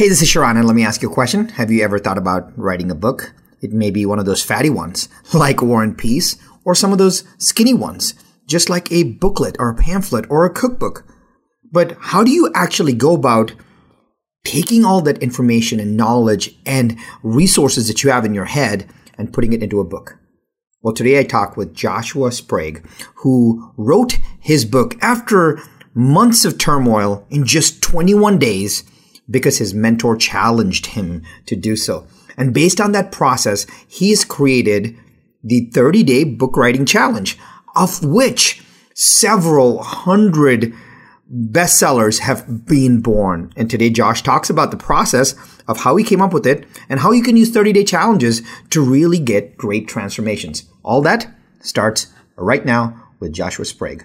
Hey, this is Sharran, and let me ask you a question. Have you ever thought about writing a book? It may be one of those fatty ones, like War and Peace, or some of those skinny ones, just like a booklet or a pamphlet or a cookbook. But how do you actually go about taking all that information and knowledge and resources that you have in your head and putting it into a book? Well, today I talk with Joshua Sprague, who wrote his book after months of turmoil in just 21 days because his mentor challenged him to do so. And based on that process, he's created the 30 day book writing challenge, of which several hundred bestsellers have been born. And today, Josh talks about the process of how he came up with it and how you can use 30 day challenges to really get great transformations. All that starts right now with Joshua Sprague.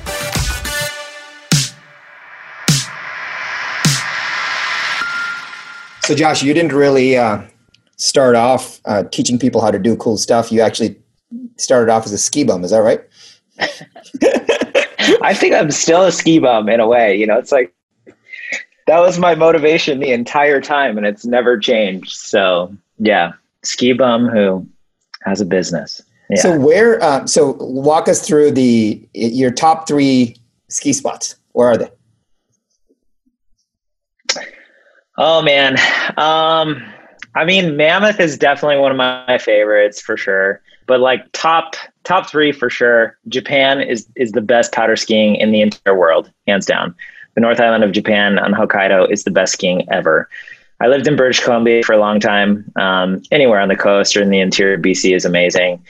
So, Josh, you didn't really uh, start off uh, teaching people how to do cool stuff. You actually started off as a ski bum. Is that right? I think I'm still a ski bum in a way. You know, it's like that was my motivation the entire time, and it's never changed. So, yeah, ski bum who has a business. Yeah. So, where? Uh, so, walk us through the your top three ski spots. Where are they? Oh man. Um I mean Mammoth is definitely one of my favorites for sure. But like top top 3 for sure. Japan is is the best powder skiing in the entire world, hands down. The North Island of Japan on Hokkaido is the best skiing ever. I lived in British Columbia for a long time. Um, anywhere on the coast or in the interior of BC is amazing.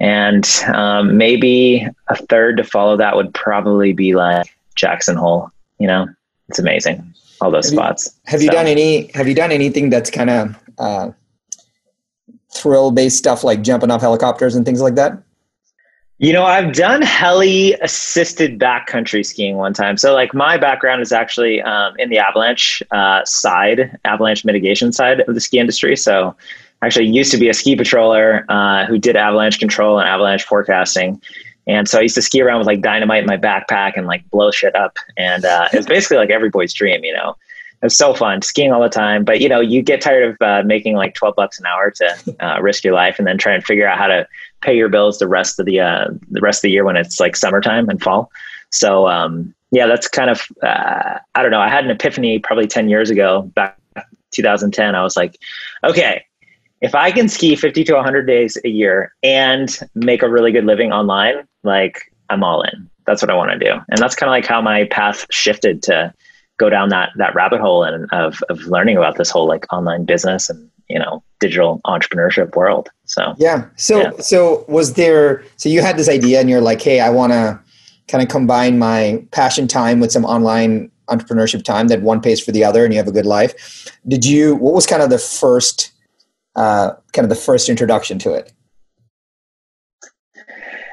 And um, maybe a third to follow that would probably be like Jackson Hole. You know, it's amazing all those have spots. You, have so. you done any? Have you done anything that's kind of uh, thrill based stuff like jumping off helicopters and things like that? You know, I've done heli assisted backcountry skiing one time. So, like, my background is actually um, in the avalanche uh, side, avalanche mitigation side of the ski industry. So, actually used to be a ski patroller uh, who did avalanche control and avalanche forecasting. And so I used to ski around with like dynamite in my backpack and like blow shit up. And uh, it was basically like every boy's dream, you know. It was so fun skiing all the time. But you know, you get tired of uh, making like twelve bucks an hour to uh, risk your life, and then try and figure out how to pay your bills the rest of the uh, the rest of the year when it's like summertime and fall. So um, yeah, that's kind of uh, I don't know. I had an epiphany probably ten years ago, back 2010. I was like, okay, if I can ski 50 to 100 days a year and make a really good living online, like I'm all in. That's what I want to do. And that's kind of like how my path shifted to go down that that rabbit hole and of of learning about this whole like online business and you know digital entrepreneurship world. So yeah. So yeah. so was there? So you had this idea and you're like, hey, I want to kind of combine my passion time with some online entrepreneurship time that one pays for the other, and you have a good life. Did you? What was kind of the first uh, kind of the first introduction to it?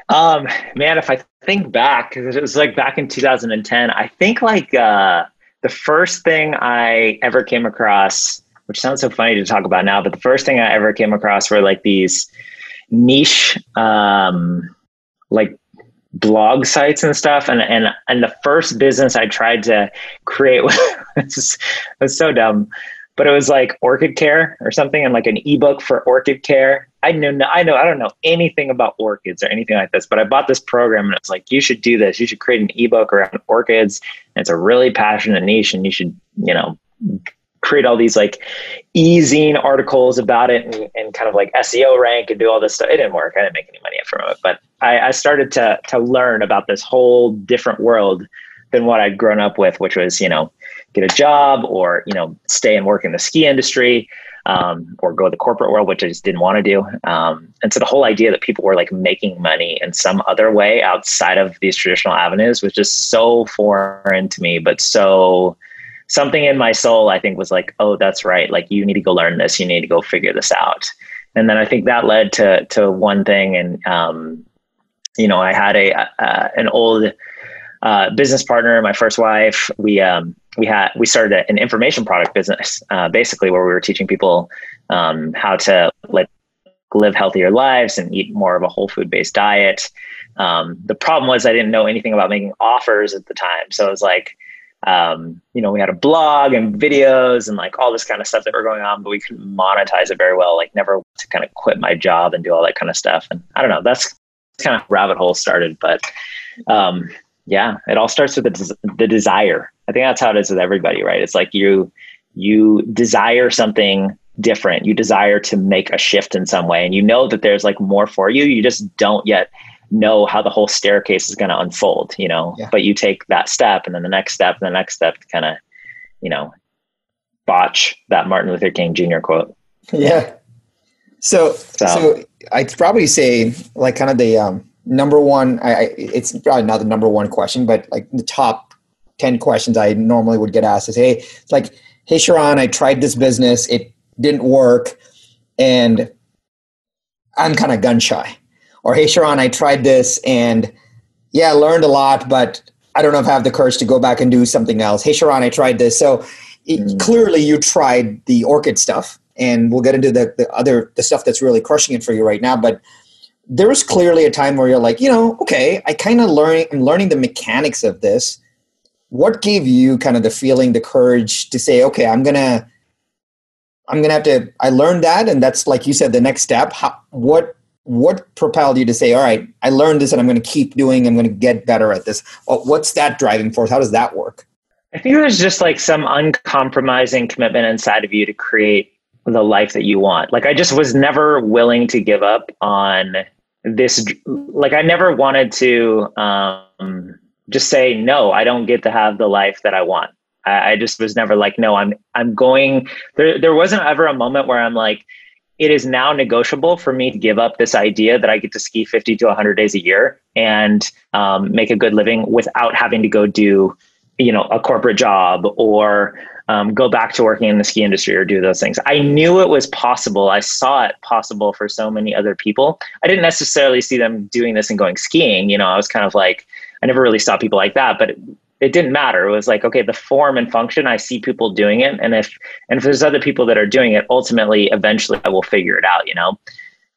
Um, man, if I think back, it was like back in 2010, I think like uh, the first thing I ever came across, which sounds so funny to talk about now, but the first thing I ever came across were like these niche, um, like blog sites and stuff. And and and the first business I tried to create was, was so dumb but it was like orchid care or something and like an ebook for orchid care i know i know i don't know anything about orchids or anything like this but i bought this program and it's like you should do this. You should create an ebook around orchids. And it's a really passionate niche and you should you know create all these like e-zine articles about it and, and, kind of like seo rank and do all this stuff. It didn't work. I didn't make any money from it but I, I started to to learn about this whole different world than what i'd grown up with which was you know get a job or you know stay and work in the ski industry um, or go the corporate world, which I just didn't want to do. Um, and so the whole idea that people were like making money in some other way outside of these traditional avenues was just so foreign to me, but so something in my soul, I think was like, oh, that's right. Like you need to go learn this. You need to go figure this out. And then I think that led to, to one thing. And, um, you know, I had a, uh, an old, uh, business partner, my first wife, we, um, we had we started an information product business uh, basically where we were teaching people um, how to like live healthier lives and eat more of a whole food based diet. Um, the problem was i didn't know anything about making offers at the time. So it was like um, you know we had a blog and videos and like all this kind of stuff that were going on but we couldn't monetize it very well like never to kind of quit my job and do all that kind of stuff. And i don't know that's kind of rabbit hole started but um, yeah, it all starts with the, des- the desire. I think that's how it is with everybody, right? It's like you you desire something different. You desire to make a shift in some way, and you know that there's like more for you. You just don't yet know how the whole staircase is going to unfold, you know. Yeah. But you take that step, and then the next step, and the next step to kind of, you know, botch that Martin Luther King Jr. quote. Yeah. So, so, so I'd probably say like kind of the um, number one, I, it's probably not the number one question, but like the top 10 questions I normally would get asked is, Hey, it's like, Hey, Sharran, I tried this business. It didn't work. And I'm kind of gun shy. Or, Hey, Sharran, I tried this and yeah, I learned a lot, but I don't know if I have the courage to go back and do something else. Hey, Sharran, I tried this. So it, mm. clearly you tried the orchid stuff and we'll get into the, the other, the stuff that's really crushing it for you right now. But there was clearly a time where you're like, you know, okay, I kind of learning I'm learning the mechanics of this. What gave you kind of the feeling, the courage to say, okay, I'm gonna I'm gonna have to I learned that and that's like you said, the next step. How, what what propelled you to say, all right, I learned this and I'm gonna keep doing, I'm gonna get better at this? What's that driving force? How does that work? I think there's just like some uncompromising commitment inside of you to create the life that you want. Like I just was never willing to give up on this like i never wanted to um, just say no i don't get to have the life that i want. I, I, just was never like no i'm i'm going there there wasn't ever a moment where i'm like it is now negotiable for me to give up this idea that i get to ski 50 to 100 days a year and um, make a good living without having to go do you know a corporate job or um, go back to working in the ski industry or do those things. I knew it was possible. I saw it possible for so many other people. I didn't necessarily see them doing this and going skiing. You know, I was kind of like, I never really saw people like that, but it, it didn't matter. It was like, okay, the form and function, I see people doing it. And if, and if there's other people that are doing it, ultimately, eventually I will figure it out, you know?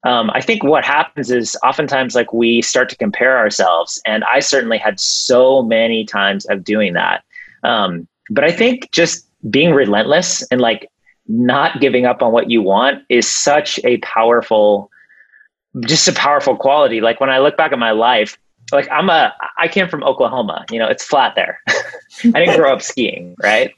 Um, I think what happens is oftentimes like we start to compare ourselves, and I certainly had so many times of doing that. Um, but I think just being relentless and like not giving up on what you want is such a powerful just a powerful quality. Like when i look back at my life like i'm a i came from oklahoma you know it's flat there. I didn't grow up skiing right?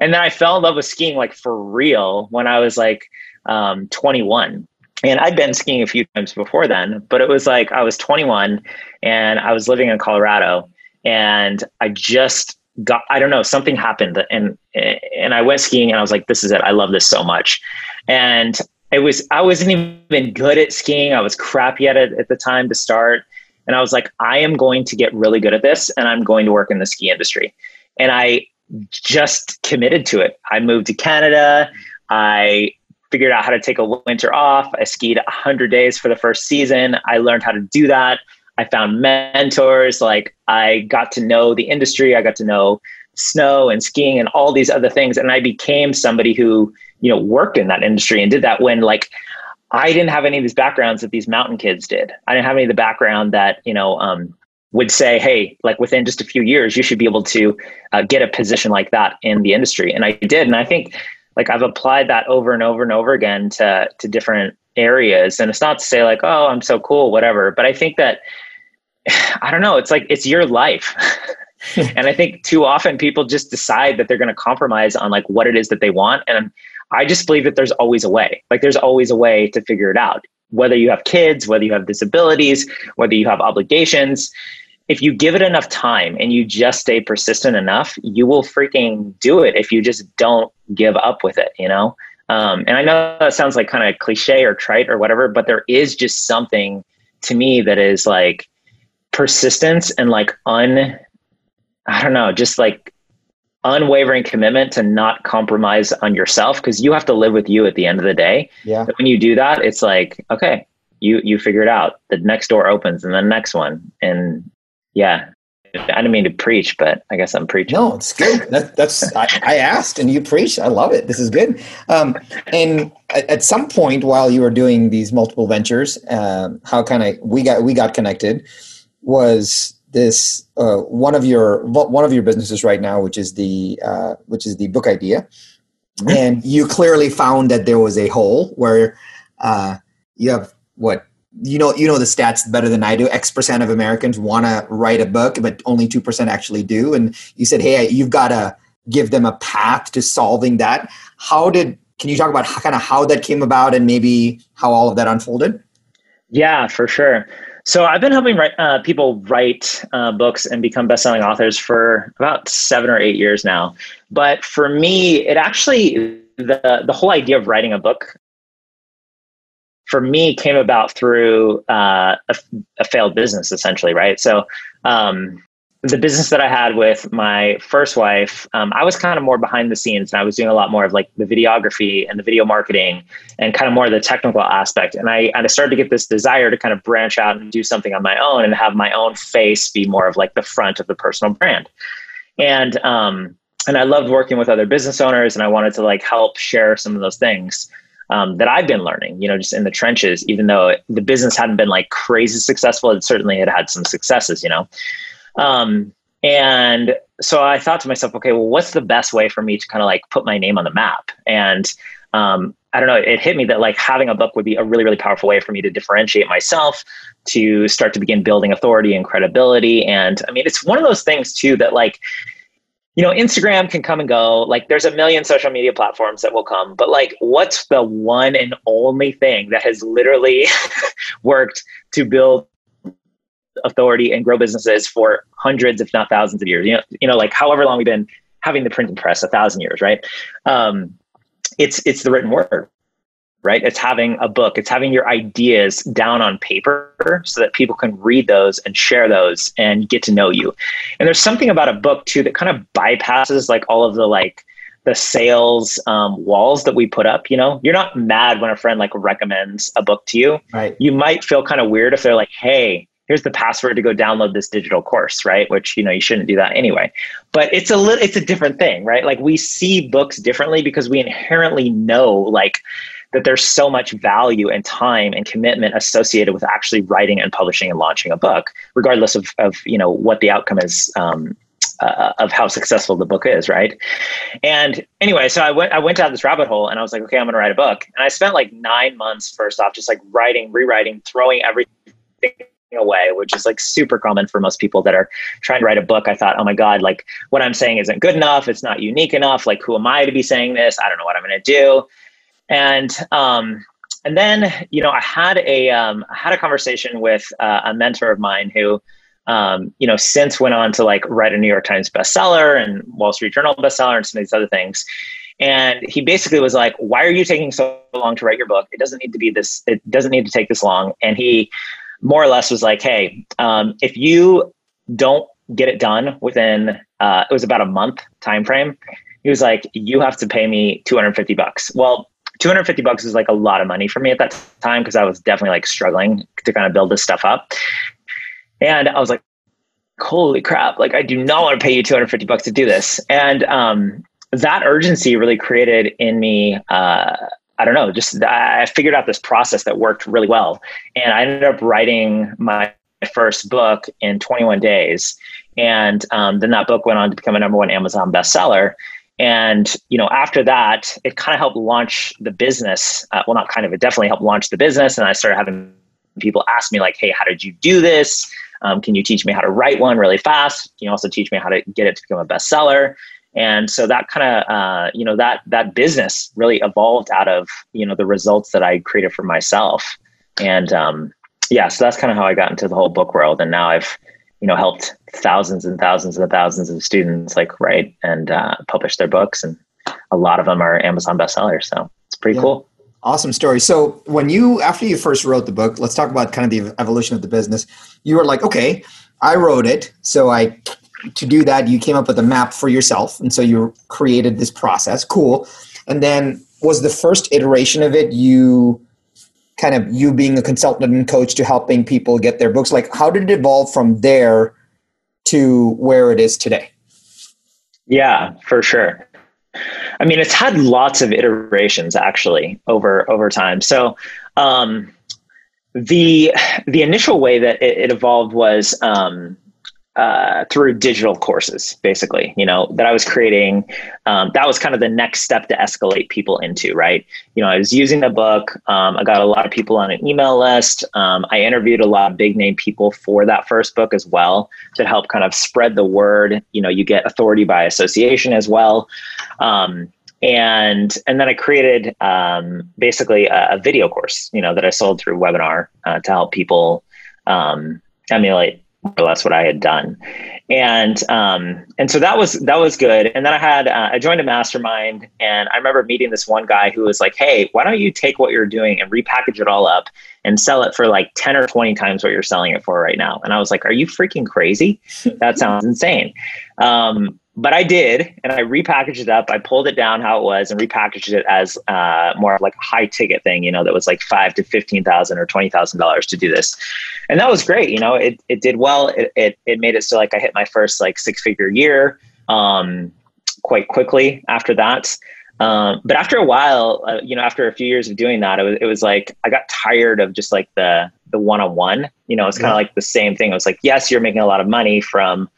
And then i fell in love with skiing like for real when i was like um, 21 and i'd been skiing a few times before then but it was like i was 21 and i was living in colorado and i just got I don't know something happened and and I went skiing and I was like this is it. I love this so much. And it was I wasn't even good at skiing. I was crappy at it at the time to start. And I was like I am going to get really good at this and I'm going to work in the ski industry. And I just committed to it. I moved to Canada. I figured out how to take a winter off. I skied 100 days for the first season. I learned how to do that I found mentors. Like I got to know the industry. I got to know snow and skiing and all these other things. And I became somebody who, you know, worked in that industry and did that when like I didn't have any of these backgrounds that these mountain kids did. I didn't have any of the background that, you know, um, would say, hey, like within just a few years, you should be able to uh, get a position like that in the industry. And I did. And I think like I've applied that over and over and over again to, to different areas. And it's not to say like, oh, I'm so cool, whatever. But I think that I don't know. It's like it's your life. and I think too often people just decide that they're going to compromise on like what it is that they want. And I just believe that there's always a way. Like there's always a way to figure it out. Whether you have kids, whether you have disabilities, whether you have obligations, if you give it enough time and you just stay persistent enough, you will freaking do it if you just don't give up with it, you know? Um, and I know that sounds like kind of cliche or trite or whatever, but there is just something to me that is like persistence and like un, I don't know, just like unwavering commitment to not compromise on yourself because you have to live with you at the end of the day. Yeah. But when you do that, it's like, okay, you you figure it out. The next door opens and the next one. And yeah, I didn't mean to preach, but I guess I'm preaching. No, it's good. That, that's I, I, asked and you preached. I love it. This is good. Um, and at, at, some point while you were doing these multiple ventures, um, how kind of we got we got connected was this uh, one of your one of your businesses right now, which is the uh, which is the book idea, mm-hmm. and you clearly found that there was a hole where uh, you have what you know you know the stats better than I do. X percent of Americans want to write a book, but only two percent actually do. And you said, hey, you've got to give them a path to solving that. How did? Can you talk about how, kind of how that came about and maybe how all of that unfolded? Yeah, for sure. So I've been helping write, uh, people write uh, books and become best-selling authors for about seven or eight years now. But for me, it actually the the whole idea of writing a book for me came about through uh, a, a, failed business essentially right so um, the business that i had with my first wife um, i was kind of more behind the scenes and i was doing a lot more of like the videography and the video marketing and kind of more of the technical aspect and i, and I started to get this desire to kind of branch out and do something on my own and have my own face be more of like the front of the personal brand and um, and i loved working with other business owners and i wanted to like help share some of those things um, that I've been learning, you know, just in the trenches, even though the business hadn't been like crazy successful, it certainly had had some successes, you know. Um, and so I thought to myself, okay, well, what's the best way for me to kind of like put my name on the map? And um, I don't know, it hit me that like having a book would be a really, really powerful way for me to differentiate myself, to start to begin building authority and credibility. And I mean, it's one of those things too that like, you know, Instagram can come and go. Like there's a million social media platforms that will come, but like what's the one and only thing that has literally worked to build authority and grow businesses for hundreds, if not thousands of years? You know, you know, like however long we've been having the printing press, a thousand years, right? Um, it's it's the written word right? It's having a book, it's having your ideas down on paper so that people can read those and share those and get to know you. And there's something about a book too that kind of bypasses like all of the like the sales um, walls that we put up. You know, you're not mad when a friend like recommends a book to you. Right. You might feel kind of weird if they're like, "Hey, here's the password to go download this digital course," right? Which you know you shouldn't do that anyway. But it's a little, it's a different thing, right? Like we see books differently because we inherently know like that there's so much value and time and commitment associated with actually writing and publishing and launching a book, regardless of, of you know what the outcome is um, uh, of how successful the book is, right? And anyway, so I went I went down this rabbit hole and I was like, okay, I'm going to write a book, and I spent like nine months first off just like writing, rewriting, throwing everything away, which is like super common for most people that are trying to write a book. I thought, oh my God, like what I'm saying isn't good enough. It's not unique enough. Like, who am I to be saying this? I don't know what I'm going to do. And um, and then you know I had a um, I had a conversation with uh, a mentor of mine who um, you know since went on to like write a New York Times bestseller and Wall Street Journal bestseller and some of these other things. And he basically was like, "Why are you taking so long to write your book? It doesn't need to be this. It doesn't need to take this long." And he more or less was like, "Hey, um, if you don't get it done within uh, it was about a month time frame he was like you have to pay me 250 bucks well 250 bucks is like a lot of money for me at that time because I was definitely like struggling to kind of build this stuff up. And I was like, holy crap, like I do not want to pay you 250 bucks to do this. And um, that urgency really created in me, uh, I don't know, just I figured out this process that worked really well. And I ended up writing my first book in 21 days. And um, then that book went on to become a number one Amazon bestseller. And you know, after that, it kind of helped launch the business. Uh, well, not kind of, it definitely helped launch the business. And I started having people ask me like, "Hey, how did you do this? Um, can you teach me how to write one really fast? Can you also teach me how to get it to become a bestseller?" And so that kind of, uh, you know, that that business really evolved out of you know the results that I created for myself. And um, yeah, so that's kind of how I got into the whole book world. And now I've you know helped thousands and thousands and thousands of students like write and uh, publish their books and a lot of them are amazon bestsellers so it's pretty yeah. cool. Awesome story. So when you after you first wrote the book, let's talk about kind of the evolution of the business. You were like, okay, I wrote it, so I to do that you came up with a map for yourself, and so you created this process. Cool. And then was the first iteration of it you kind of you being a consultant and coach to helping people get their books like how did it evolve from there to where it is today yeah for sure i mean it's had lots of iterations actually over over time so um the the initial way that it, it evolved was um uh, through digital courses, basically, you know, that I was creating. Um, that was kind of the next step to escalate people into, right? You know, I was using the book. Um, I got a lot of people on an email list. Um, I interviewed a lot of big name people for that first book as well to help kind of spread the word. You know, you get authority by association as well. Um, and and then I created um, basically a, a, video course, you know, that I sold through webinar uh, to help people um, emulate or less what I had done. And um, and so that was that was good. And then I had uh, I joined a mastermind, and I remember meeting this one guy who was like, "Hey, why don't you take what you're doing and repackage it all up and sell it for like ten or twenty times what you're selling it for right now?" And I was like, "Are you freaking crazy? That sounds insane." Um, but I did, and I repackaged it up. I pulled it down how it was and repackaged it as uh, more of like a high ticket thing, you know, that was like five to fifteen thousand or twenty thousand dollars to do this, and that was great. You know, it it did well. It it, it made it so like I hit my first like six figure year um, quite quickly after that. Um, but after a while, uh, you know, after a few years of doing that, it was it was like I got tired of just like the the one on one. You know, it's kind of like the same thing. It was like, yes, you're making a lot of money from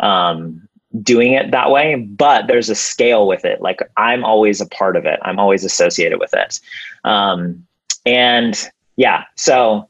um, doing it that way, but there's a scale with it. Like I'm always a part of it. I'm always associated with it. Um, and yeah, so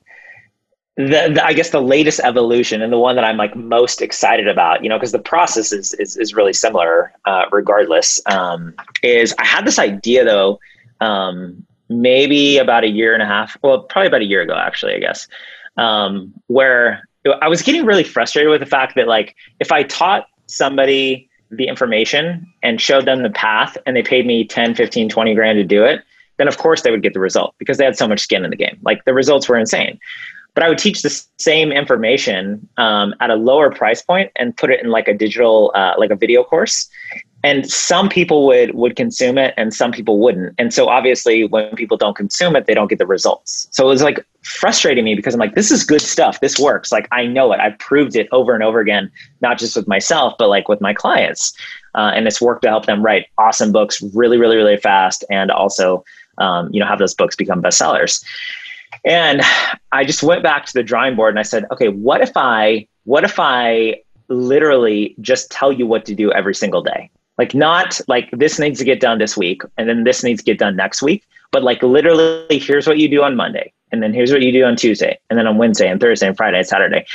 the, the, I guess the latest evolution and the one that I'm like most excited about, you know, because the process is, is, is really similar, uh, regardless, um, is I had this idea though, um, maybe about a year and a half, well, probably about a year ago, actually, I guess, um, where I was getting really frustrated with the fact that like, if I taught somebody the information and showed them the path and they paid me 10 15 20 grand to do it then of course they would get the result because they had so much skin in the game. Like the results were insane but i would teach the same information um, at a lower price point and put it in like a digital uh, like a video course. And some people would would consume it and some people wouldn't. And so obviously when people don't consume it they don't get the results. So it was like frustrating me because i'm like this is good stuff. This works. Like i know it. I've proved it over and over again not just with myself but like with my clients. Uh, and it's worked to help them write awesome books really really really fast and also um, you know have those books become bestsellers and i just went back to the drawing board and i said okay what if i what if i literally just tell you what to do every single day like not like this needs to get done this week and then this needs to get done next week, but like literally here's what you do on Monday and then here's what you do on Tuesday and then on Wednesday and Thursday and Friday and Saturday.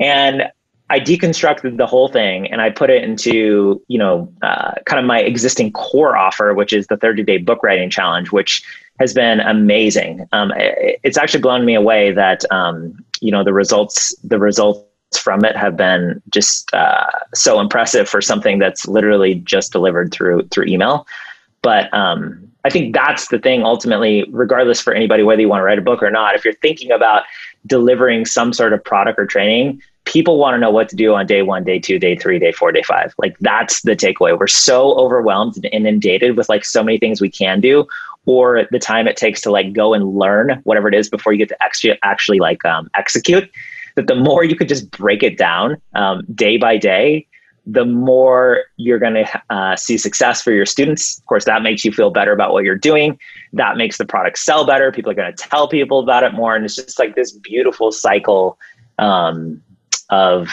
And I deconstructed the whole thing and I put it into, you know, uh, kind of my existing core offer, which is the 30 day book writing challenge, which has been amazing. Um, it's actually blown me away that, um, you know, the results, the results from it have been just uh, so impressive for something that's literally just delivered through through email. But um, I think that's the thing ultimately, regardless for anybody whether you want to write a book or not. If you're thinking about delivering some sort of product or training, people want to know what to do on day one, day two, day three, day four, day five. Like that's the takeaway. We're so overwhelmed and inundated with like so many things we can do, or the time it takes to like go and learn whatever it is before you get to actually actually like um, execute that the more you could just break it down um, day by day, the more you're going to uh, see success for your students. Of course, that makes you feel better about what you're doing. That makes the product sell better. People are going to tell people about it more. And it's just like this beautiful cycle um, of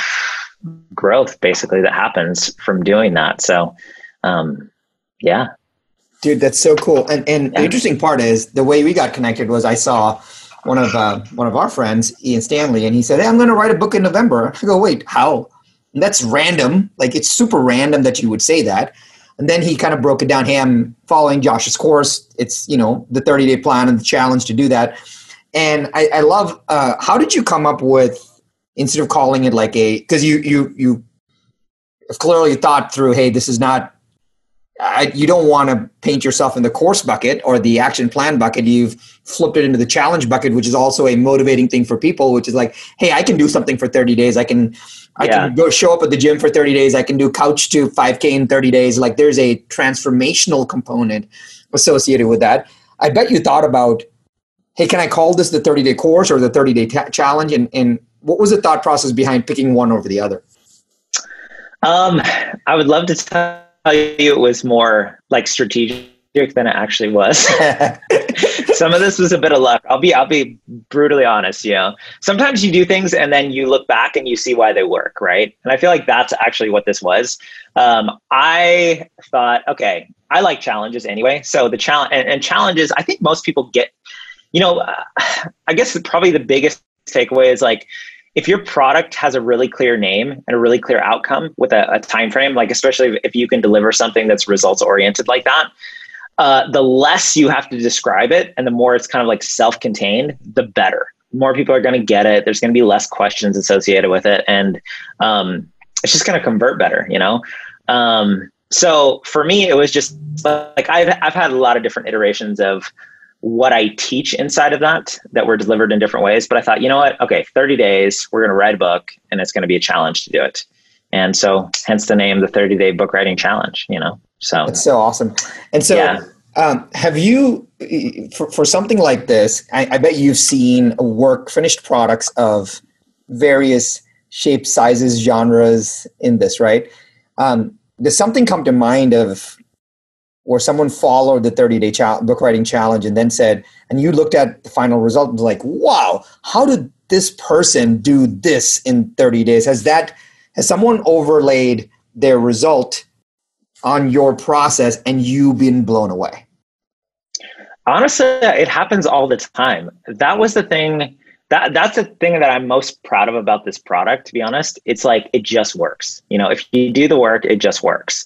growth, basically, that happens from doing that. So, um, yeah. Dude, that's so cool. And, and yeah. the interesting part is the way we got connected was I saw one of uh, one of our friends, Ian Stanley, and he said, "Hey, I'm going to write a book in November." I go, "Wait, how?" And that's random. Like it's super random that you would say that. And then he kind of broke it down. Hey, I'm following Josh's course. It's you know the 30 day plan and the challenge to do that. And I, I love. Uh, how did you come up with instead of calling it like a because you you you clearly thought through. Hey, this is not I, you don't want to paint yourself in the course bucket or the action plan bucket. You've flipped it into the challenge bucket, which is also a motivating thing for people, which is like, hey, I can do something for 30 days. I can I yeah. can go show up at the gym for 30 days. I can do couch to 5K in 30 days. Like there's a transformational component associated with that. I bet you thought about, hey, can I call this the 30 day course or the 30 day t- challenge? And, and what was the thought process behind picking one over the other? Um, I would love to tell you it was more like strategic than it actually was. Some of this was a bit of luck. I'll be I'll be brutally honest, you know. Sometimes you do things and then you look back and you see why they work, right? And I feel like that's actually what this was. Um, I thought, okay, I like challenges anyway. So the challenge and, and, challenges, I think most people get, you know, uh, I guess probably the biggest takeaway is like if your product has a really clear name and a really clear outcome with a, a time frame, like especially if you can deliver something that's results oriented like that, uh, the less you have to describe it and the more it's kind of like self-contained, the better. More people are going to get it. There's going to be less questions associated with it, and um, it's just going to convert better. You know. Um, so for me, it was just like I've I've had a lot of different iterations of what I teach inside of that that were delivered in different ways. But I thought, you know what? Okay, 30 days, we're going to write a book and it's going to be a challenge to do it. And so hence the name, the 30 day book writing challenge, you know? So it's so awesome. And so yeah. um, have you, for, for something like this, I, I bet you've seen work, finished products of various shapes, sizes, genres in this, right? Um, does something come to mind of or someone followed the 30 day book writing challenge and then said, and you looked at the final result and was like, wow, how did this person do this in 30 days? Has that, has someone overlaid their result on your process and you been blown away? Honestly, it happens all the time. That was the thing that that's the thing that I'm most proud of about this product, to be honest. It's like it just works. You know, if you do the work, it just works.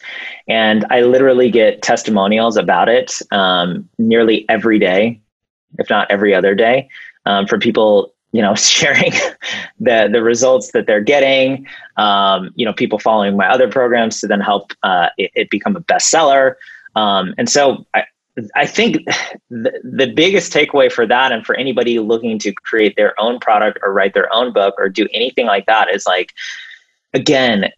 And I literally get testimonials about it um, nearly every day, if not every other day, um, from people you know sharing the the results that they're getting um, you know people following my other programs to then help uh, it, it, become a bestseller um, and so I, I think the, the biggest takeaway for that and for anybody looking to create their own product or write their own book or do anything like that is like, again,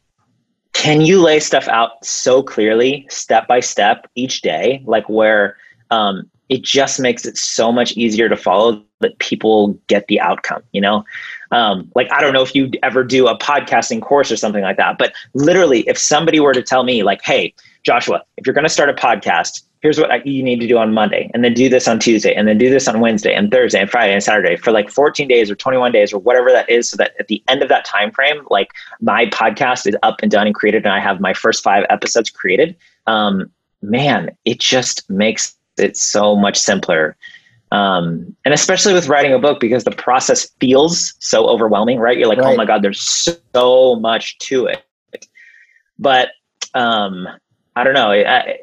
can you lay stuff out so clearly, step by step, each day, like where um, it just makes it so much easier to follow that people get the outcome, you know? Um, like, I don't know if you ever do a podcasting course or something like that, but literally, if somebody were to tell me, like, hey, Joshua, if you're going to start a podcast, here's what you need to do on Monday, and then do this on Tuesday, and then do this on Wednesday, and Thursday, and Friday, and Saturday for like 14 days or 21 days or whatever that is, so that at the end of that time frame, like my podcast is up and done and created, and I have my first five episodes created. Um, man, it just makes it so much simpler. Um, and especially with writing a book because the process feels so overwhelming, right? You're like, oh right. oh my God, there's so much to it. But um, I don't know. I,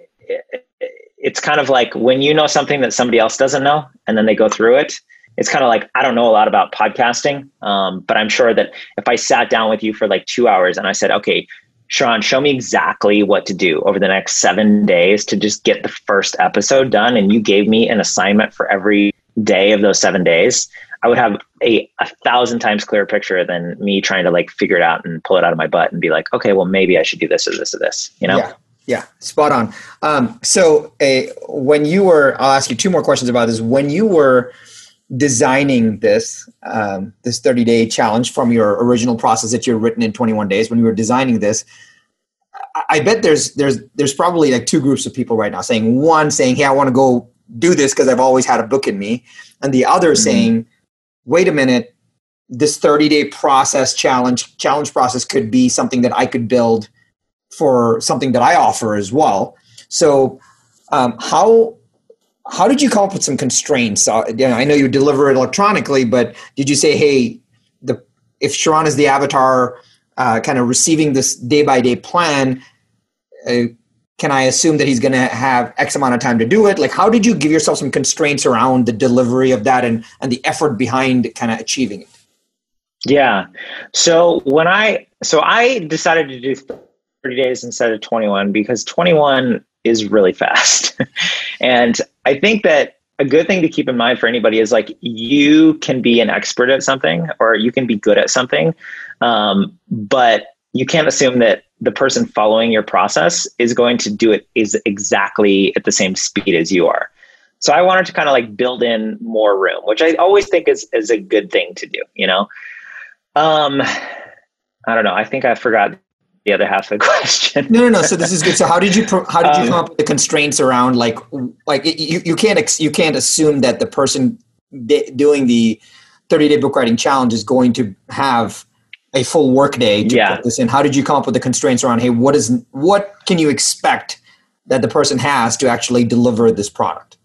it's kind of like when you know something that somebody else doesn't know and then they go through it it's kind of like i don't know a lot about podcasting um, but i'm sure that if i sat down with you for like two hours and i said okay Sharran, show me exactly what to do over the next seven days to just get the first episode done. And you gave me an assignment for every day of those seven days. I would have a, a thousand times clearer picture than me trying to like figure it out and pull it out of my butt and be like, okay, well, maybe I should do this or this or this, you know? Yeah. Yeah, spot on. Um, so, a, when you were, I'll ask you two more questions about this. When you were designing this um, this 30 day challenge from your original process that you've written in 21 days, when you were designing this, I, I bet there's there's there's probably like two groups of people right now. Saying one, saying, "Hey, I want to go do this because I've always had a book in me," and the other mm-hmm. saying, "Wait a minute, this 30 day process challenge challenge process could be something that I could build." For something that I offer as well. So, um, how how did you come up with some constraints? Uh, I know you deliver it electronically, but did you say, hey, the if Sharran is the avatar, uh, kind of receiving this day by day plan? Uh, can I assume that he's going to have X amount of time to do it? Like, how did you give yourself some constraints around the delivery of that and, and the effort behind kind of achieving it? Yeah. So when I, so I decided to do 30 days instead of 21 because 21 is really fast. and I think that a good thing to keep in mind for anybody is like you can be an expert at something or you can be good at something, um, but you can't assume that the person following your process is going to do it is exactly at the same speed as you are. So I wanted to kind of like build in more room, which I always think is is a good thing to do. You know, um, I don't know. I think I forgot the other half of the question. no, no, no. So this is good. So how did you how did you um, come up with the constraints around like like you, you can't you can't assume that the person doing the 30 day book writing challenge is going to have a full workday to yeah. put this in. How did you come up with the constraints around hey what is what can you expect that the person has to actually deliver this product?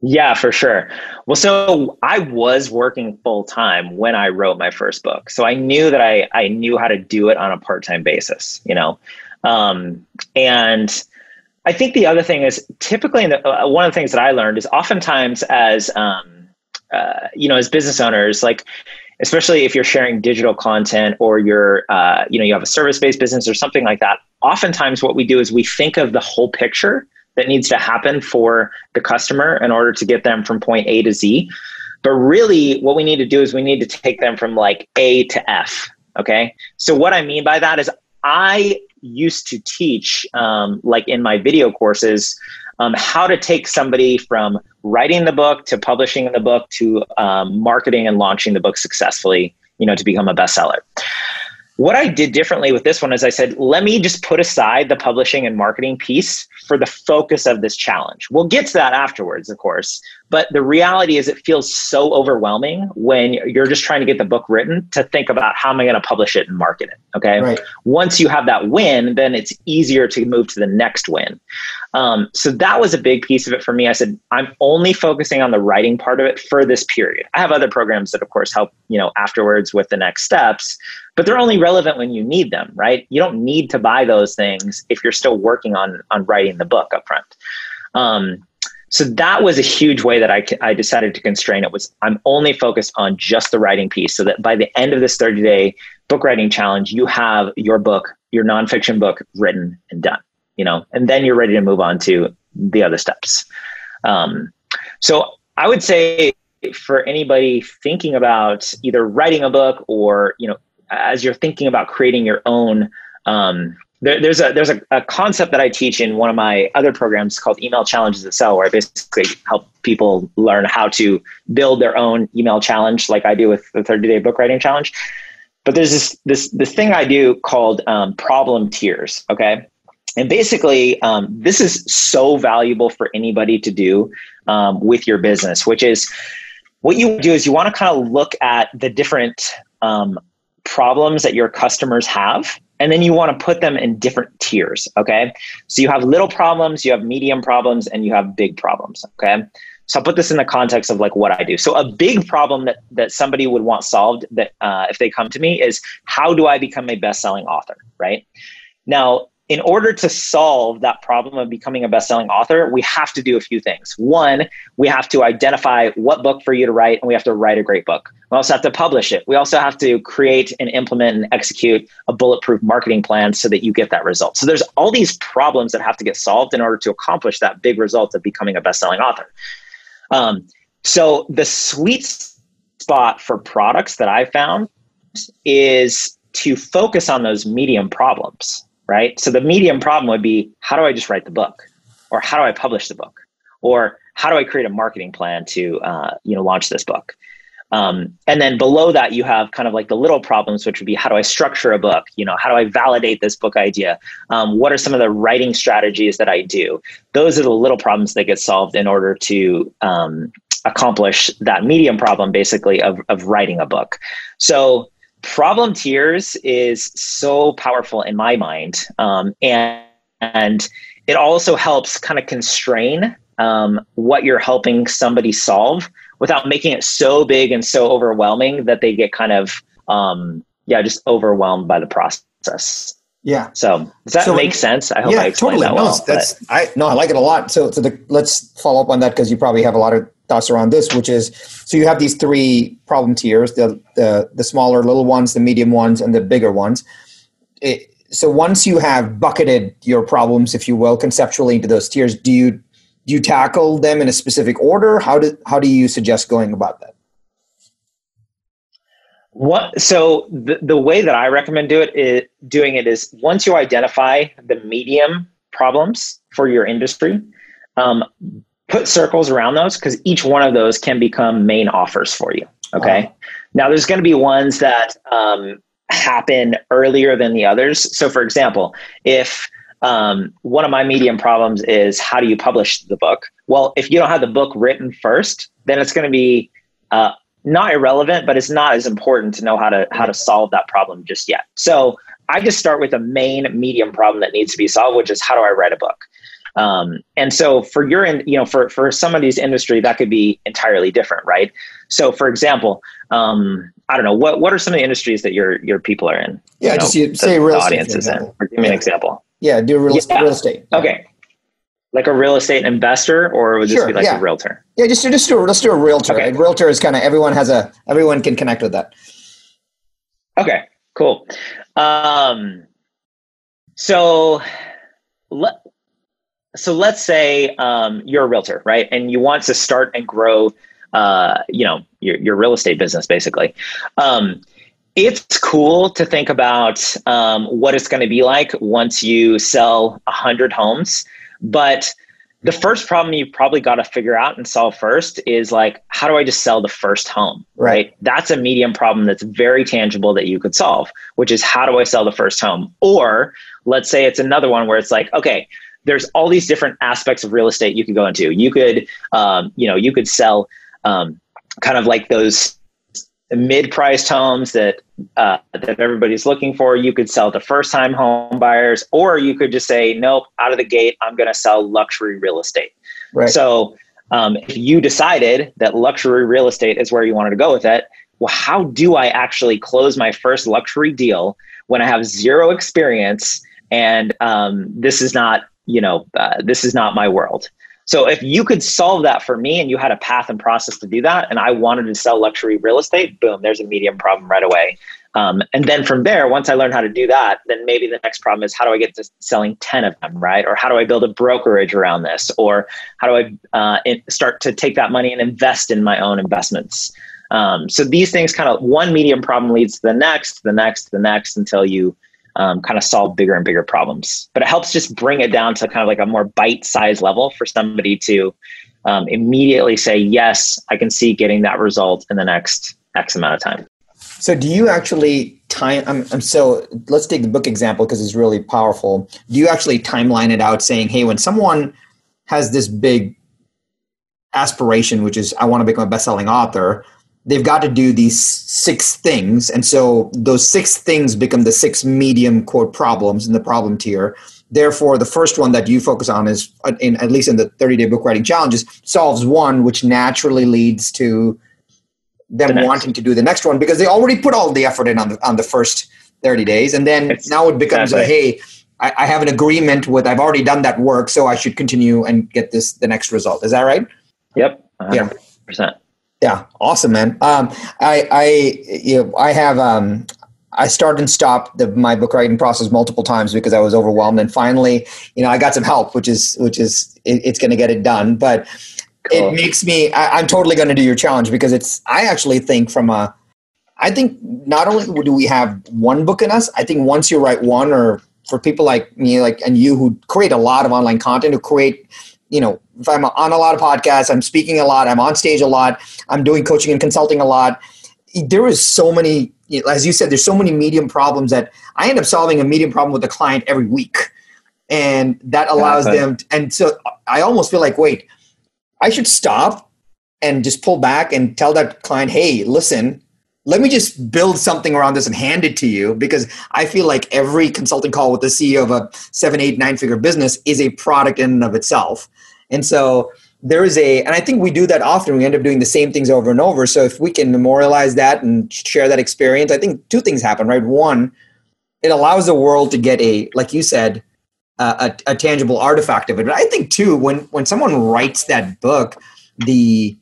Yeah, for sure. Well, so I was working full time when I wrote my first book. So I knew that I, I knew how to do it on a part time basis, you know? Um, and I think the other thing is typically the, uh, one of the things that I learned is oftentimes as, um, uh, you know, as business owners, like, especially if you're sharing digital content or you're, uh, you know, you have a service based business or something like that. Oftentimes what we do is we think of the whole picture that needs to happen for the customer in order to get them from point A to Z. But really, what we need to do is we need to take them from like A to F. Okay. So, what I mean by that is, I used to teach, um, like in my video courses, um, how to take somebody from writing the book to publishing the book to um, marketing and launching the book successfully, you know, to become a bestseller. What I did differently with this one is I said, let me just put aside the publishing and marketing piece for the focus of this challenge. We'll get to that afterwards, of course. But the reality is, it feels so overwhelming when you're just trying to get the book written to think about how am I going to publish it and market it. Okay. Right. Once you have that win, then it's easier to move to the next win. Um, so that was a big piece of it for me. I said, I'm only focusing on the writing part of it for this period. I have other programs that, of course, help, you know, afterwards with the next steps but they're only relevant when you need them, right? You don't need to buy those things if you're still working on on writing the book up front. Um, so that was a huge way that I, I decided to constrain it was i'm only focused on just the writing piece so that by the end of this 30 day book writing challenge you have your book your nonfiction book written and done you know and then you're ready to move on to the other steps um, so i would say for anybody thinking about either writing a book or you know as you're thinking about creating your own um, there, there's a there's a, a, concept that I teach in one of my other programs called Email Challenges That Sell, where I basically help people learn how to build their own email challenge, like I do with the 30 Day Book Writing Challenge. But there's this this this thing I do called um, problem tiers. Okay, and basically um, this is so valuable for anybody to do um, with your business, which is what you do is you want to kind of look at the different um, problems that your customers have and then you want to put them in different tiers okay? So you have little problems you have medium problems and you have big problems okay? So i'll put this in the context of like what i do. So a big problem that that somebody would want solved that uh, if they come to me is how do i become a best-selling author right? Now in order to solve that problem of becoming a best-selling author we have to do a few things. One we have to identify what book for you to write and we have to write a great book. We also have to publish it. We also have to create and implement and execute a bulletproof marketing plan so that you get that result. So there's all these problems that have to get solved in order to accomplish that big result of becoming a best-selling author. Um, so the sweet spot for products that i found is to focus on those medium problems right? So the medium problem would be how do I just write the book, or how do I publish the book, or how do I create a marketing plan to uh, you know launch this book? Um, and then below that, you have kind of like the little problems, which would be how do I structure a book? You know, how do I validate this book idea? Um, what are some of the writing strategies that I do? Those are the little problems that get solved in order to um, accomplish that medium problem, basically, of, of writing a book. So problem tiers is so powerful in my mind um, and, and it also helps kind of constrain um, what you're helping somebody solve without making it so big and so overwhelming that they get kind of um, yeah just overwhelmed by the process. Yeah. So does that so, make sense? I hope yeah, i explained totally. that well no, that's i no i like it a lot. So so the, let's follow up on that because you probably have a lot of thoughts around this, which is so you have these three problem tiers: the the the smaller little ones, the medium ones, and the bigger ones. It, so once you have bucketed your problems, if you will, conceptually into those tiers, do you do you tackle them in a specific order? How do how do you suggest going about that? What so the, the way that I recommend do it is doing it is once you identify the medium problems for your industry, um, put circles around those because each one of those can become main offers for you. Okay. Wow. Now there's going to be ones that um, happen earlier than the others. So, for example, if um, one of my medium problems is how do you publish the book? Well, if you don't have the book written first, then it's going to be uh, not irrelevant, but it's not as important to know how to how to solve that problem just yet. So I just start with a main medium problem that needs to be solved, which is how do I write a book? Um, and so for your, you know, for for somebody's industry, that could be entirely different, right? So, for example, um, I don't know what what are some of the industries that your your people are in? Yeah, you just you, say real estate. Audience is in. Or give me yeah. an example. Yeah, do real, yeah. real estate. Yeah. Okay, like a real estate investor, or would this sure, be like a realtor? Yeah, just just do let's do a realtor. Okay. Right? Realtor is kind of everyone has a everyone can connect with that. Okay, cool. Um, so let so let's say um, you're a realtor, right, and you want to start and grow, uh, you know, your your real estate business, basically. Um, it's cool to think about um, what it's going to be like once you sell a hundred homes but the first problem you've probably got to figure out and solve first is like, how do I just sell the first home? Right. That's a medium problem that's very tangible that you could solve, which is how do I sell the first home? Or let's say it's another one where it's like, okay, there's all these different aspects of real estate you could go into. You could, um, you know, you could sell um, kind of like those mid-priced homes that uh, that everybody's looking for. You could sell to first-time home buyers, or you could just say, "Nope, out of the gate, I'm going to sell luxury real estate." Right. So, um, if you decided that luxury real estate is where you wanted to go with it, well, how do I actually close my first luxury deal when I have zero experience and um, this is not, you know, uh, this is not my world? So if you could solve that for me and you had a path and process to do that, and I wanted to sell luxury real estate, boom, there's a medium problem right away. Um, and then from there, once I learn how to do that, then maybe the next problem is how do I get to selling 10 of them, right? Or how do I build a brokerage around this? Or how do I uh, start to take that money and invest in my own investments? Um, so these things kind of one medium problem leads to the next, the next, the next until you um, kind of solve bigger and bigger problems. But it helps just bring it down to kind of like a more bite size level for somebody to um, immediately say, yes, I can see getting that result in the next X amount of time. So, do you actually time? I'm, I'm so let's take the book example because it's really powerful. Do you actually timeline it out, saying, "Hey, when someone has this big aspiration, which is I want to become a best-selling author," they've got to do these six things. And so those six things become the six medium quote problems in the problem tier. Therefore the first one that you focus on is uh, in at least in the 30 day book writing challenges solves one which naturally leads to them the wanting to do the next one because they already put all the effort in on the on the first 30 days. And then it's, now it becomes a hey I, I have an agreement with i've already done that work so i should continue and get this the next result. Is that right? Yep 100%. yeah yeah, awesome, man. Um, I I you know, I have um, I started and stopped the, my book writing process multiple times because I was overwhelmed, and finally, you know, I got some help, which is which is it, it's going to get it done. But cool. it makes me I, I'm totally going to do your challenge because it's I actually think from a I think not only do we have one book in us, I think once you write one, or for people like me, like and you who create a lot of online content, who create you know, if I'm on a lot of podcasts, I'm speaking a lot, I'm on stage a lot, I'm doing coaching and consulting a lot. There is so many, as you said, there's so many medium problems that I end up solving a medium problem with a client every week. And that allows yeah, them, to, and so I almost feel like, wait, I should stop and just pull back and tell that client, hey, listen, let me just build something around this and hand it to you because I feel like every consulting call with the CEO of a seven, eight, nine figure business is a product in and of itself. And so there is a, and I think we do that often. We end up doing the same things over and over. So if we can memorialize that and share that experience, I think two things happen, right? One, it allows the world to get a, like you said, uh, a, a tangible artifact of it. But I think too, when when someone writes that book, the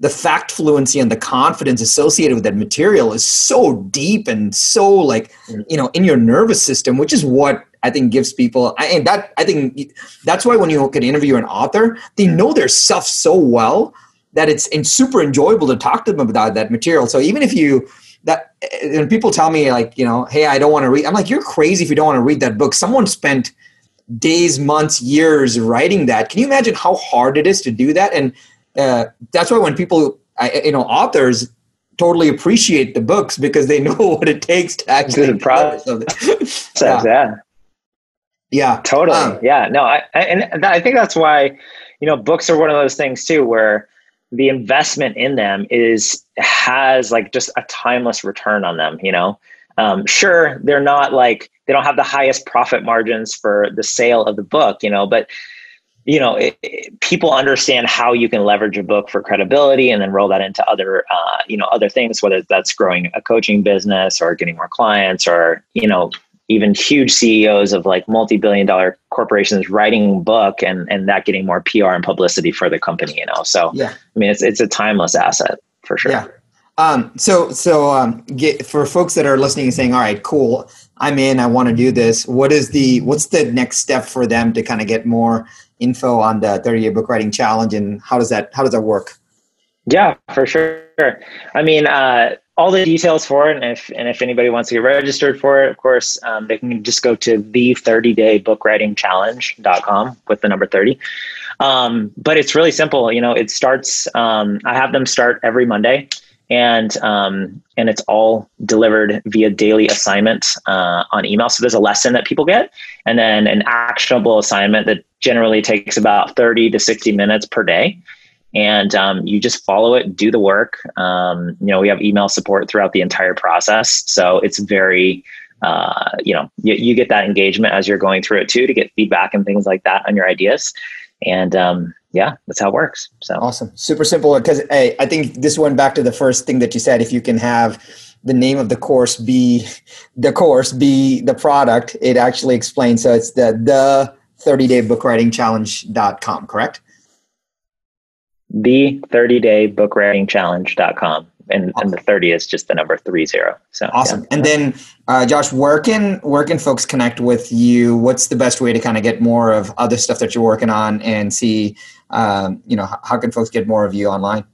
the fact fluency and the confidence associated with that material is so deep and so like mm. you know in your nervous system which is what i think gives people I, and that i think that's why when you can interview an author they know their stuff so well that it's super enjoyable to talk to them about that material. So even if you that and people tell me like you know hey i don't want to read i'm like you're crazy if you don't want to read that book. Someone spent days months years writing that. Can you imagine how hard it is to do that? And uh, that's why when people, you know, authors totally appreciate the books because they know what it takes to actually the process yeah. yeah. Yeah. Totally. Um, yeah. No, I, and I think that's why, you know, books are one of those things too, where the investment in them is has like just a timeless return on them, you know? Um, sure, they're not like, they don't have the highest profit margins for the sale of the book, you know, but you know it, it, people understand how you can leverage a book for credibility and then roll that into other uh, you know other things whether that's growing a coaching business or getting more clients or you know even huge ceos of like multi-billion dollar corporations writing book and and that getting more pr and publicity for the company you know? So yeah. I mean it's it's a timeless asset for sure. Yeah. Um, so so um, get, for folks that are listening and saying all right cool. I'm in. I want to do this. What is the what's the next step for them to kind of get more info on the 30 day book writing challenge and how does that how does that work? Yeah for sure. I mean uh, all the details for it and if and if anybody wants to get registered for it of course um, they can just go to the 30 day book writing challenge.com with the number 30 um, but it's really simple you know it starts um, i have them start every monday and um, and it's all delivered via daily assignment uh, on email. So there's a lesson that people get, and then an actionable assignment that generally takes about 30 to 60 minutes per day. And um, you just follow it, do the work. Um, you know, we have email support throughout the entire process, so it's very uh, you know you, you get that engagement as you're going through it too to get feedback and things like that on your ideas. And um, yeah, that's how it works. So awesome, super simple. Because hey, I think this went back to the first thing that you said. If you can have the name of the course be the course be the product, it actually explains. So it's the the 30 day book writing challenge.com, correct? The 30 day book writing challenge.com and, awesome. and the 30 is just the number three zero. So awesome. Yeah. And then, uh, Josh, where can where can folks connect with you? What's the best way to kind of get more of other stuff that you're working on and see, um, you know, how can folks get more of you online?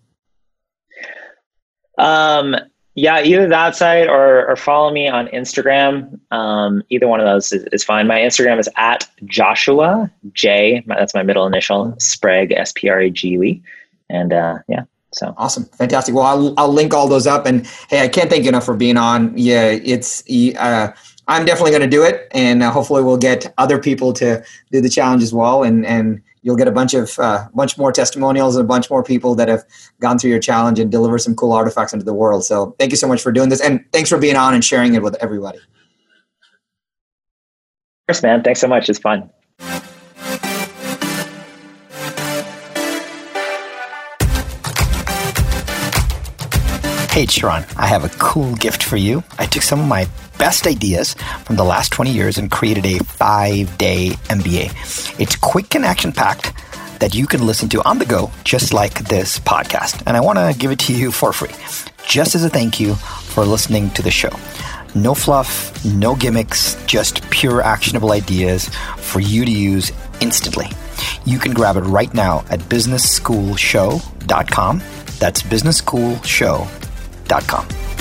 Um, yeah, either that site or, or follow me on Instagram. Um, either one of those is, is, fine. My Instagram is at Joshua J. That's my middle initial. Sprague S P R A G U E. And uh, yeah, so awesome, fantastic. Well, I'll, I'll link all those up. And hey, I can't thank you enough for being on. Yeah, it's uh, I'm definitely going to do it, and uh, hopefully we'll get other people to do the challenge as well. And and you'll get a bunch of uh, bunch more testimonials and a bunch more people that have gone through your challenge and deliver some cool artifacts into the world. So thank you so much for doing this, and thanks for being on and sharing it with everybody. Of course, man. Thanks so much. It's fun. Hey, Sharran, I have a cool gift for you. I took some of my best ideas from the last 20 years and created a five day MBA. It's quick and action packed that you can listen to on the go, just like this podcast. And I want to give it to you for free, just as a thank you for listening to the show. No fluff, no gimmicks, just pure actionable ideas for you to use instantly. You can grab it right now at businessschoolshow.com. That's businessschoolshow.com dot com.